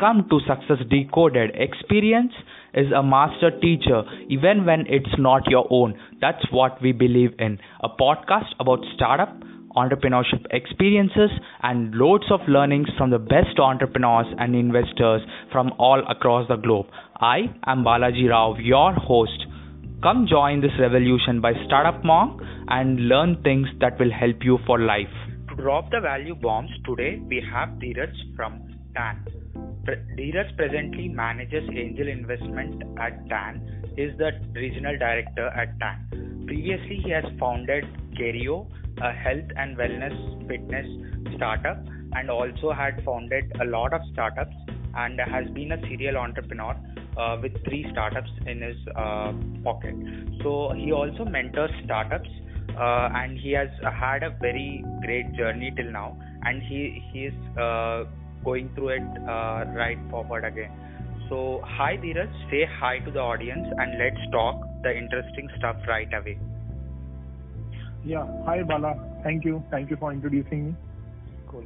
Welcome to Success Decoded. Experience is a master teacher even when it's not your own. That's what we believe in. A podcast about startup, entrepreneurship experiences, and loads of learnings from the best entrepreneurs and investors from all across the globe. I am Balaji Rao, your host. Come join this revolution by Startup Monk and learn things that will help you for life. To drop the value bombs, today we have Dheeraj from TAN. Dheeraj presently manages angel investment at TAN, is the regional director at TAN. Previously, he has founded Kerio, a health and wellness fitness startup, and also had founded a lot of startups and has been a serial entrepreneur uh, with three startups in his uh, pocket. So he also mentors startups uh, and he has had a very great journey till now and he he is uh, going through it uh, right forward again. So hi Dheeraj. Say hi to the audience and let's talk the interesting stuff right away. Yeah. Hi Bala. Thank you. Thank you for introducing me. Cool.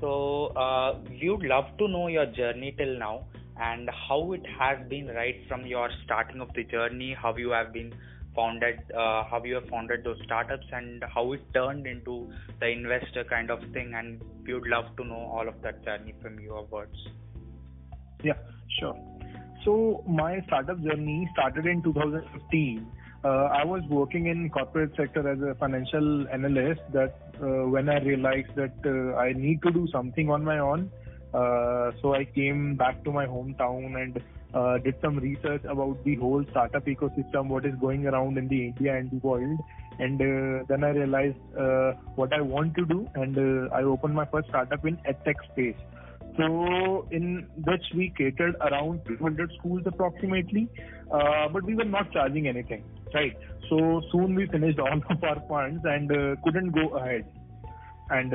So uh, we would love to know your journey till now and how it has been right from your starting of the journey how you have been founded uh, how you have founded those startups and how it turned into the investor kind of thing and we would love to know all of that journey from your words. Yeah sure. So my startup journey started in 2015 uh, I was working in corporate sector as a financial analyst that uh, when I realized that uh, I need to do something on my own uh, so I came back to my hometown and uh, did some research about the whole startup ecosystem, what is going around in the India and the world. And uh, then I realized uh, what I want to do, and uh, I opened my first startup in edtech space. So in which we catered around 200 schools approximately, uh, but we were not charging anything, right? So soon we finished all of our funds and uh, couldn't go ahead. And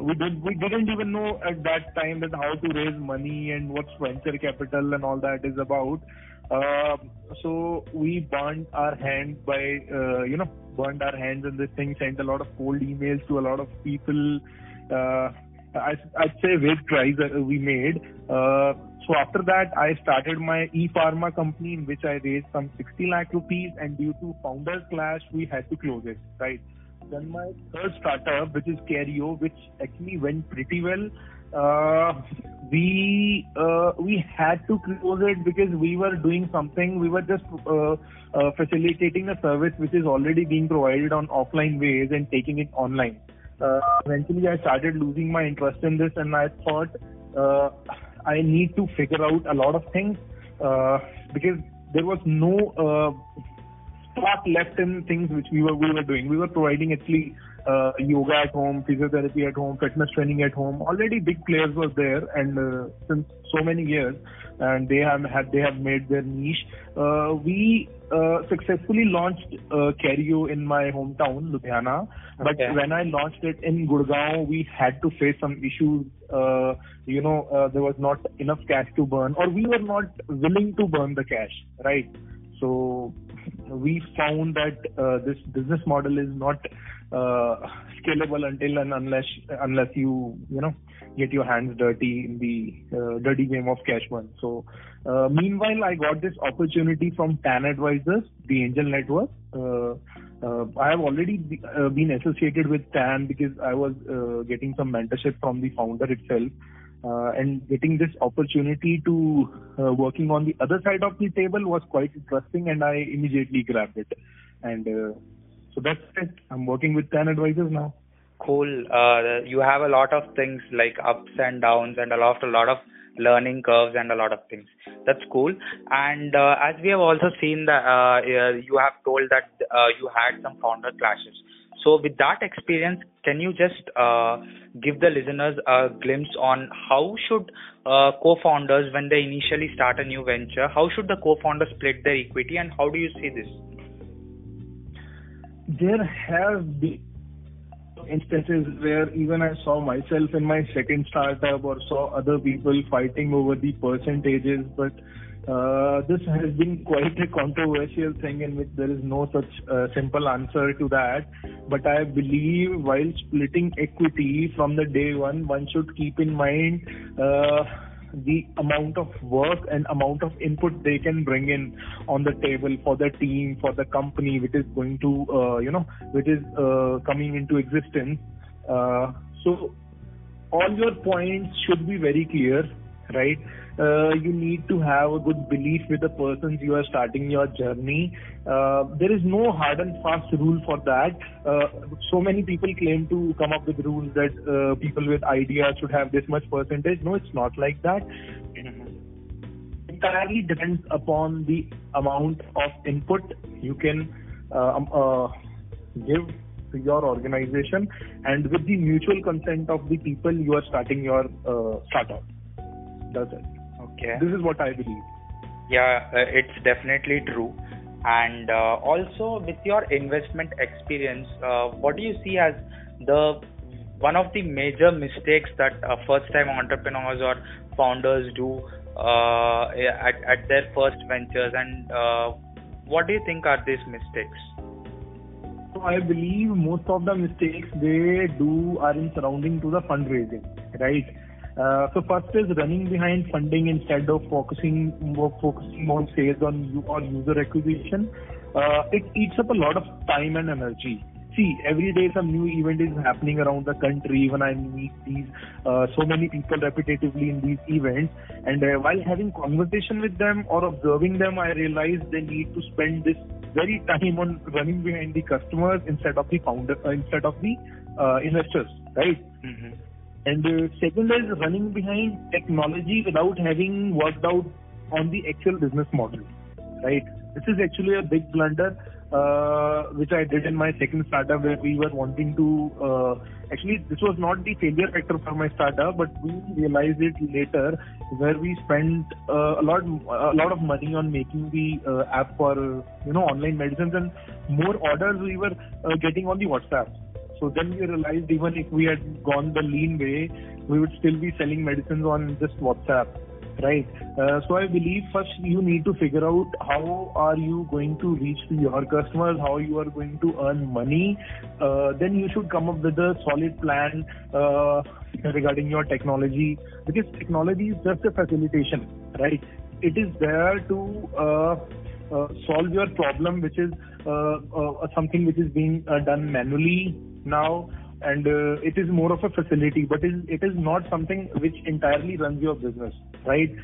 we did we didn't even know at that time that how to raise money and what venture capital and all that is about. Uh, so we burned our hands by uh, you know burned our hands in this thing, sent a lot of cold emails to a lot of people. Uh, I, I'd say vague tries we made. Uh, so after that, I started my e-pharma company in which I raised some 60 lakh rupees, and due to founders clash, we had to close it. Right then my third startup, which is Kerio, which actually went pretty well. Uh, we uh, we had to close it because we were doing something. We were just uh, uh, facilitating a service which is already being provided on offline ways and taking it online. Uh, eventually, I started losing my interest in this, and I thought uh, I need to figure out a lot of things because there was no spark left in things which we were we were doing. We were providing actually uh, yoga at home, physiotherapy at home, fitness training at home. Already big players were there, and uh, since so many years, and they have had they have made their niche. Uh, we uh, successfully launched uh, Kerio in my hometown, Ludhiana. But okay. when I launched it in Gurgaon, we had to face some issues. Uh, you know, uh, there was not enough cash to burn, or we were not willing to burn the cash, right? So we found that uh, this business model is not uh, scalable until and unless unless you you know get your hands dirty in the uh, dirty game of cash burn. So uh, meanwhile, I got this opportunity from TAN Advisors, the angel network. Uh, uh, I have already be, been associated with TAN because I was getting some mentorship from the founder itself. Uh, and getting this opportunity to uh, working on the other side of the table was quite interesting and I immediately grabbed it. And uh, so that's it. I'm working with TAN advisors now. Cool. Uh, you have a lot of things like ups and downs and a lot, a lot of learning curves and a lot of things. That's cool. And uh, as we have also seen that uh, you have told that you had some founder clashes. So, with that experience, can you just uh, give the listeners a glimpse on how should uh, co-founders, when they initially start a new venture, how should the co-founders split their equity, and how do you see this? There have been instances where even I saw myself in my second startup or saw other people fighting over the percentages, but uh, this has been quite a controversial thing in which there is no such uh, simple answer to that. But I believe while splitting equity from the day one, one should keep in mind uh, the amount of work and amount of input they can bring in on the table for the team, for the company, which is going to, uh, you know, which is uh, coming into existence. Uh, so all your points should be very clear, right? Uh, you need to have a good belief with the persons you are starting your journey. Uh, there is no hard and fast rule for that. Uh, so many people claim to come up with rules that uh, people with ideas should have this much percentage. No, it's not like that. Entirely depends upon the amount of input you can uh, um, uh, give to your organization and with the mutual consent of the people you are starting your startup. That's it. Okay. This is what I believe. Yeah, uh, it's definitely true. And uh, also, with your investment experience, uh, what do you see as the one of the major mistakes that uh, first-time entrepreneurs or founders do uh, at at their first ventures, and uh, what do you think are these mistakes? So I believe most of the mistakes they do are in surrounding to the fundraising, right? Uh, so first is running behind funding instead of focusing more on sales on user acquisition. Uh, it eats up a lot of time and energy. See, every day some new event is happening around the country. When I meet these uh, so many people repetitively in these events, and while having conversation with them or observing them, I realize they need to spend this very time on running behind the customers instead of the founder, instead of the investors, right? Mm-hmm. And uh, second is running behind technology without having worked out on the actual business model, right? This is actually a big blunder, uh, which I did in my second startup where we were wanting to, uh, actually this was not the failure factor for my startup, but we realized it later where we spent uh, a lot, a lot of money on making the uh, app for, you know, online medicines and more orders we were uh, getting on the WhatsApp. So then we realized even if we had gone the lean way, we would still be selling medicines on just WhatsApp, right? Uh, so I believe first you need to figure out how are you going to reach to your customers, how you are going to earn money. Uh, then you should come up with a solid plan uh, regarding your technology because technology is just a facilitation, right? It is there to uh, uh, solve your problem, which is uh, something which is being done manually now and uh, it is more of a facility, but it is, not something which entirely runs your business, right?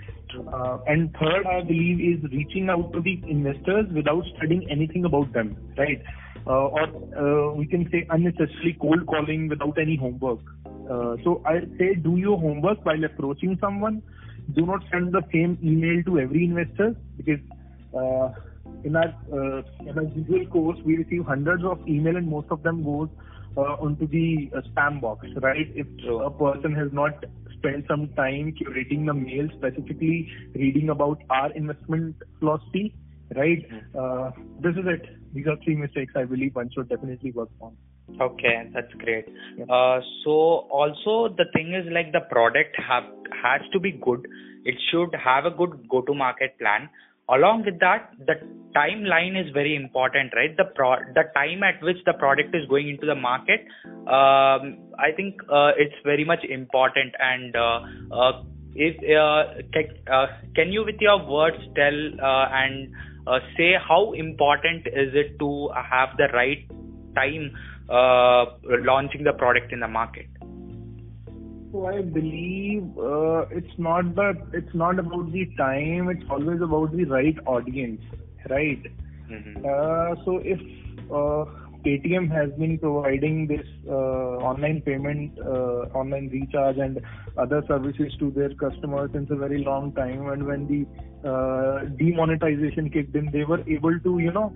Uh, and third, I believe, is reaching out to the investors without studying anything about them, right? Uh, or we can say unnecessarily cold calling without any homework. So I say do your homework while approaching someone. Do not send the same email to every investor because in our usual course we receive hundreds of email and most of them goes onto the uh, spam box, right? If a person has not spent some time curating the mail, specifically reading about our investment philosophy, right? Mm-hmm. Uh, this is it. These are three mistakes I believe one should definitely work on. Okay, that's great. Uh, so also the thing is like the product have has to be good. It should have a good go-to-market plan along with that the timeline is very important right? The pro- the time at which the product is going into the market um, i think uh, it's very much important. And uh, uh, if uh, can, uh, can you with your words tell uh, and say how important is it to have the right time launching the product in the market so I believe uh, it's not that it's not about the time. It's always about the right audience, right? Mm-hmm. Uh, so if uh, Paytm has been providing this uh, online payment, uh, online recharge, and other services to their customers since a very long time, and when the uh, demonetization kicked in, they were able to, you know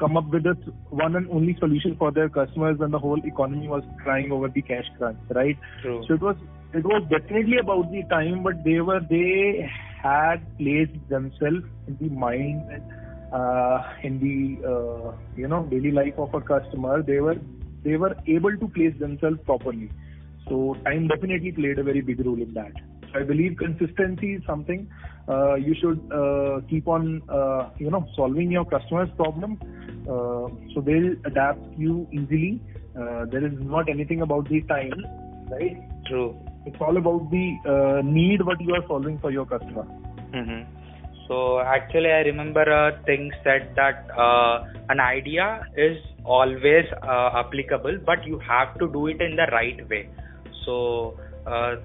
come up with this one and only solution for their customers when the whole economy was crying over the cash crunch, right? True. So it was it was definitely about the time, but they were they had placed themselves in the mind and uh, in the uh, you know daily life of a customer. They were they were able to place themselves properly. So time definitely played a very big role in that. I believe consistency is something uh, you should uh, keep on uh, you know solving your customers' problem so they'll adapt you easily. Uh, there is not anything about the time, right? True. It's all about the uh, need what you are solving for your customer. Mm-hmm. So actually, I remember a thing said that uh, an idea is always uh, applicable, but you have to do it in the right way. So uh,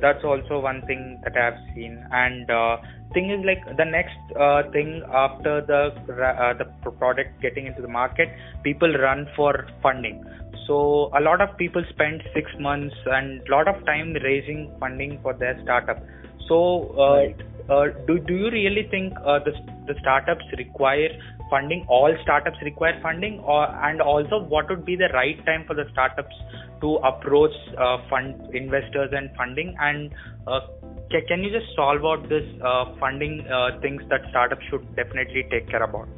that's also one thing that I've seen. And uh, thing is like the next uh, thing after the uh, the product getting into the market, people run for funding. So a lot of people spend six months and a lot of time raising funding for their startup. So uh, right. Uh, do do you really think uh, the the startups require funding? All startups require funding, or and also what would be the right time for the startups to approach uh, fund investors and funding? And uh, can, can you just solve out this uh, funding uh, things that startups should definitely take care about?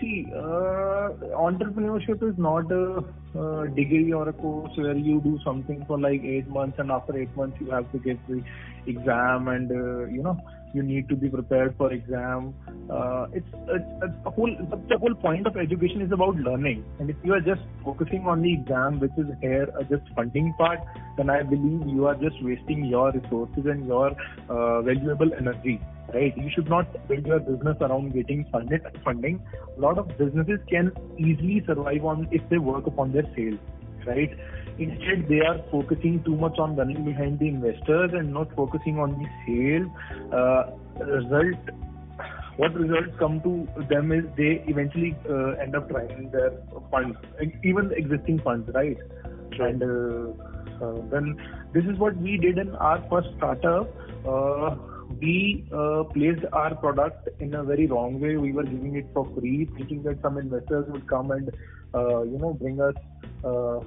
See, uh, entrepreneurship is not a, a, degree or a course where you do something for like eight months and after eight months you have to get the exam and uh, you know you need to be prepared for exam. Uh, it's, it's, it's a whole the whole point of education is about learning. And if you are just focusing on the exam, which is here uh, just funding part, then I believe you are just wasting your resources and your uh, valuable energy. Right? You should not build your business around getting funded funding. A lot of businesses can easily survive on if they work upon their sales. Right? Instead, they are focusing too much on running behind the investors and not focusing on the sale. Uh, result, what results come to them is they eventually uh, end up trying their funds, even the existing funds, right? And uh, uh, then this is what we did in our first startup. Uh, we uh, placed our product in a very wrong way. We were giving it for free, thinking that some investors would come and uh, you know bring us uh, uh,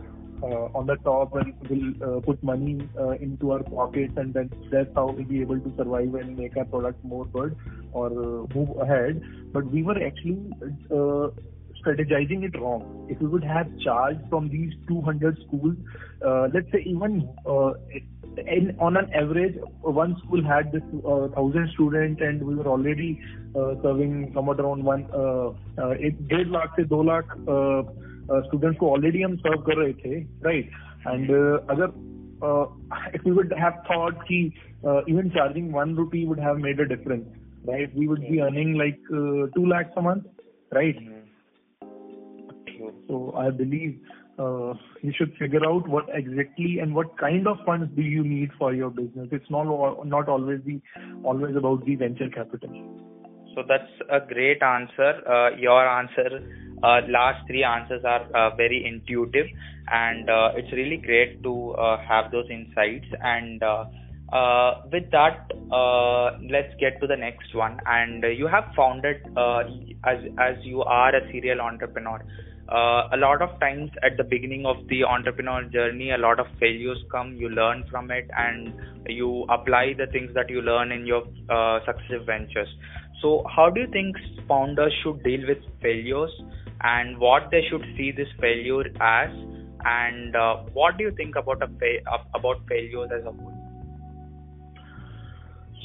uh, on the top and will uh, put money uh, into our pockets, and then that's how we'll be able to survive and make our product more good or move ahead. But we were actually strategizing it wrong. If we would have charged from these 200 schools, uh, let's say even uh, in, on an average, one school had this uh, thousand students and we were already serving somewhere around one uh, uh, eight, lakh to two lakh. Students को already हम serve कर रहे थे right and अगर if we would have thought ki uh, even charging one rupee would have made a difference, right? We would be earning like uh, two lakhs a month, right? Mm-hmm. So I believe uh, you should figure out what exactly and what kind of funds do you need for your business. It's not not always the always about the venture capital. So that's a great answer. Uh, your answer uh, last three answers are uh, very intuitive and uh, it's really great to uh, have those insights and uh, uh, with that let's get to the next one. And you have founded as as you are a serial entrepreneur. A lot of times at the beginning of the entrepreneur journey a lot of failures come you learn from it and you apply the things that you learn in your successive ventures. So how do you think founders should deal with failures and what they should see this failure as and uh, what do you think about a fa- about failures as a whole?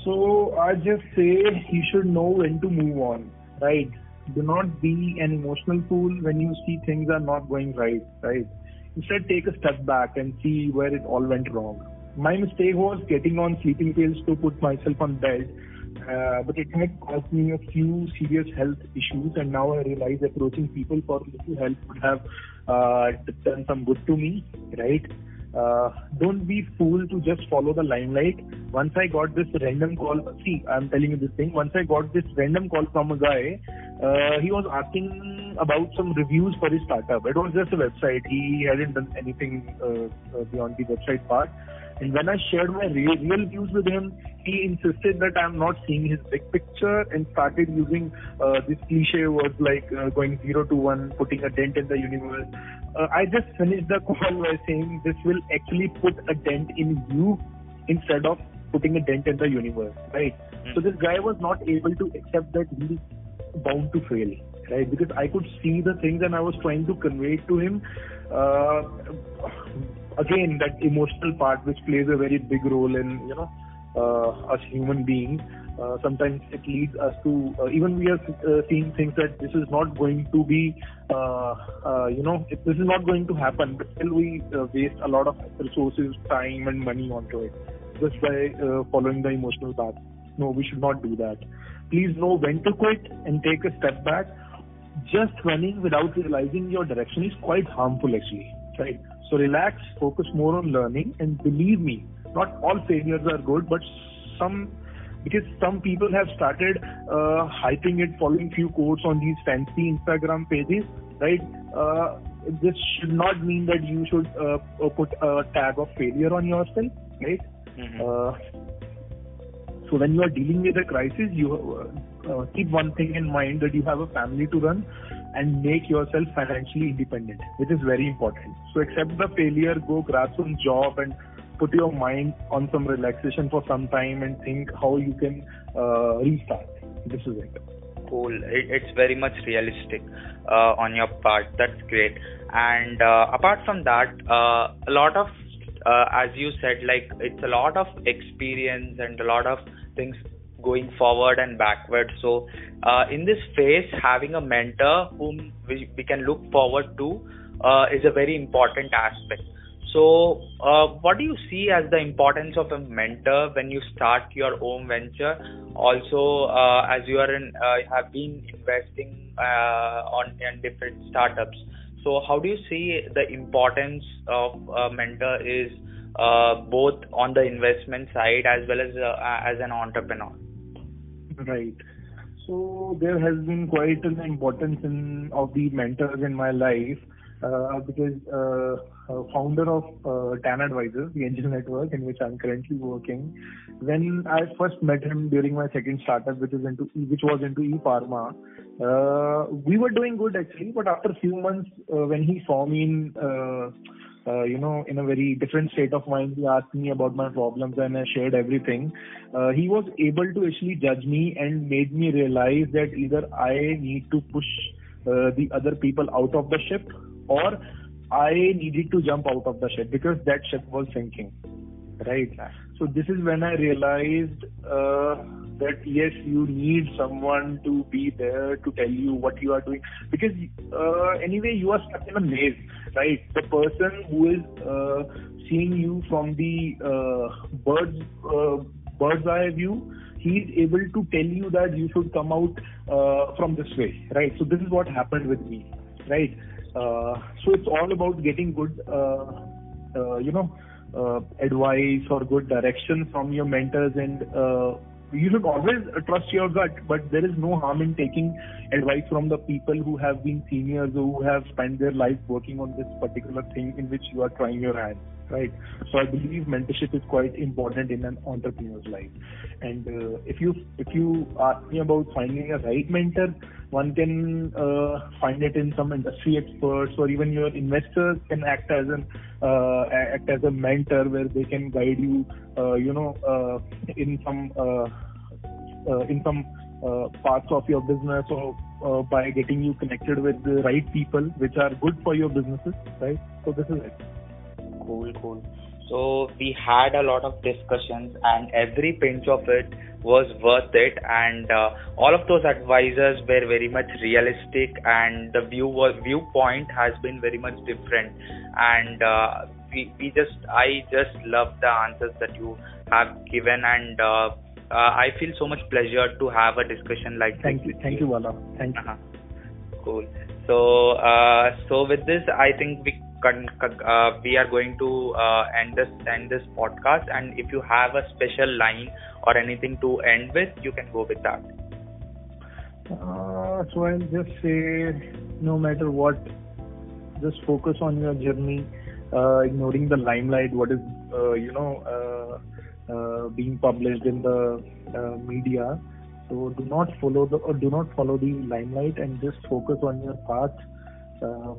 So i just say you should know when to move on right? Do not be an emotional fool when you see things are not going right right? Instead take a step back and see where it all went wrong. My mistake was getting on sleeping pills to put myself on bed uh, but it had caused me a few serious health issues, and now I realize approaching people for little help would have uh, done some good to me, right? Uh, don't be fool to just follow the limelight. Once I got this random call, see, I'm telling you this thing. Once I got this random call from a guy, uh, he was asking about some reviews for his startup. It was just a website. He hadn't done anything uh, uh beyond the website part. And when I shared my real, real views with him, he insisted that I'm not seeing his big picture and started using uh, this cliche words like uh, going zero to one, putting a dent in the universe. Uh, I just finished the call by saying this will actually put a dent in you instead of putting a dent in the universe, right? Mm-hmm. So this guy was not able to accept that he's bound to fail, right? Because I could see the things and I was trying to convey to him. Uh, again that emotional part which plays a very big role in you know uh, us human beings. Uh, sometimes it leads us to uh, even we are uh, seeing things that this is not going to be uh, uh, you know if this is not going to happen but still we uh, waste a lot of resources time and money onto it just by following the emotional path. No we should not do that. Please know when to quit and take a step back. Just running without realizing your direction is quite harmful actually right so relax focus more on learning and believe me not all failures are good but some because some people have started uh, hyping it, following few quotes on these fancy Instagram pages, right? Uh, this should not mean that you should uh, uh put a tag of failure on yourself, right? Mm-hmm. Uh, so when you are dealing with a crisis, you uh, keep one thing in mind that you have a family to run and make yourself financially independent, which is very important. So accept the failure, go grab some job and put your mind on some relaxation for some time and think how you can uh, restart. This is it. Cool. It's very much realistic uh, on your part. That's great. And uh, apart from that, uh, a lot of, uh, as you said, like it's a lot of experience and a lot of things going forward and backward. So, uh, in this phase, having a mentor whom we, we can look forward to is a very important aspect so, uh, what do you see as the importance of a mentor when you start your own venture? Also, uh, as you are in, uh, have been investing uh, on in different startups. So, how do you see the importance of a mentor is uh, both on the investment side as well as uh, as an entrepreneur? Right. So there has been quite an importance in of the mentors in my life uh, because uh, uh, founder of uh, TAN Advisors, the angel network in which I'm currently working. When I first met him during my second startup, which is into which was into e-pharma, uh, we were doing good actually. But after a few months, uh, when he saw me in uh, you know, in a very different state of mind. He asked me about my problems and I shared everything. Uh, he was able to actually judge me and made me realize that either I need to push uh, the other people out of the ship or I needed to jump out of the ship because that ship was sinking. Right. So this is when I realized uh, that yes, you need someone to be there to tell you what you are doing because uh, anyway you are stuck in a maze, right? The person who is uh, seeing you from the uh, bird's uh, bird's eye view, he is able to tell you that you should come out uh, from this way, right? So this is what happened with me, right? Uh, so it's all about getting good, uh, uh, you know, advice or good direction from your mentors and you should always uh, trust your gut, but there is no harm in taking advice from the people who have been seniors who have spent their life working on this particular thing in which you are trying your hand right? So I believe mentorship is quite important in an entrepreneur's life. And uh, if you if you ask me about finding a right mentor, one can uh, find it in some industry experts or even your investors can act as an uh, act as a mentor where they can guide you, uh, you know, uh, in some uh, in some parts of your business or uh, by getting you connected with the right people which are good for your businesses right so this is it cool, cool. So we had a lot of discussions, and every pinch of it was worth it. And uh, all of those advisors were very much realistic, and the view was viewpoint has been very much different. And uh, we we just I just love the answers that you have given, and uh, uh I feel so much pleasure to have a discussion like thank this. You, thank you, Bala. Thank you. Uh-huh. Cool. So uh, so with this, I think we uh, we are going to uh, end this end this podcast. And if you have a special line or anything to end with you can go with that. Uh, so i'll just say no matter what just focus on your journey uh, ignoring the limelight what is uh, you know uh, being published in the media. So do not follow the do not follow the limelight and just focus on your path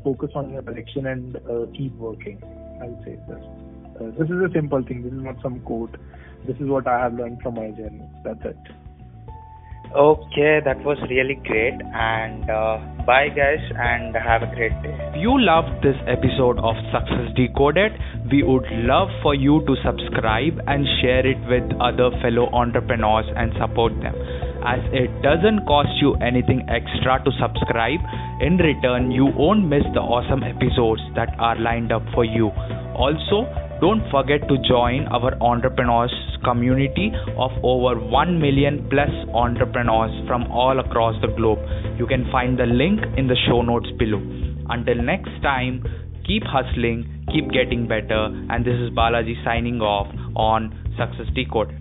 focus on your direction and uh, keep working. I would say this. Uh, this is a simple thing. This is not some quote. This is what I have learned from my journey. That's it. Okay, that was really great. And uh, bye, guys, and have a great day. If you loved this episode of Success Decoded, we would love for you to subscribe and share it with other fellow entrepreneurs and support them. As it doesn't cost you anything extra to subscribe, in return, you won't miss the awesome episodes that are lined up for you. Also, don't forget to join our entrepreneurs community of over 1 million plus entrepreneurs from all across the globe. You can find the link in the show notes below. Until next time, keep hustling, keep getting better, and this is Balaji signing off on Success Decoded.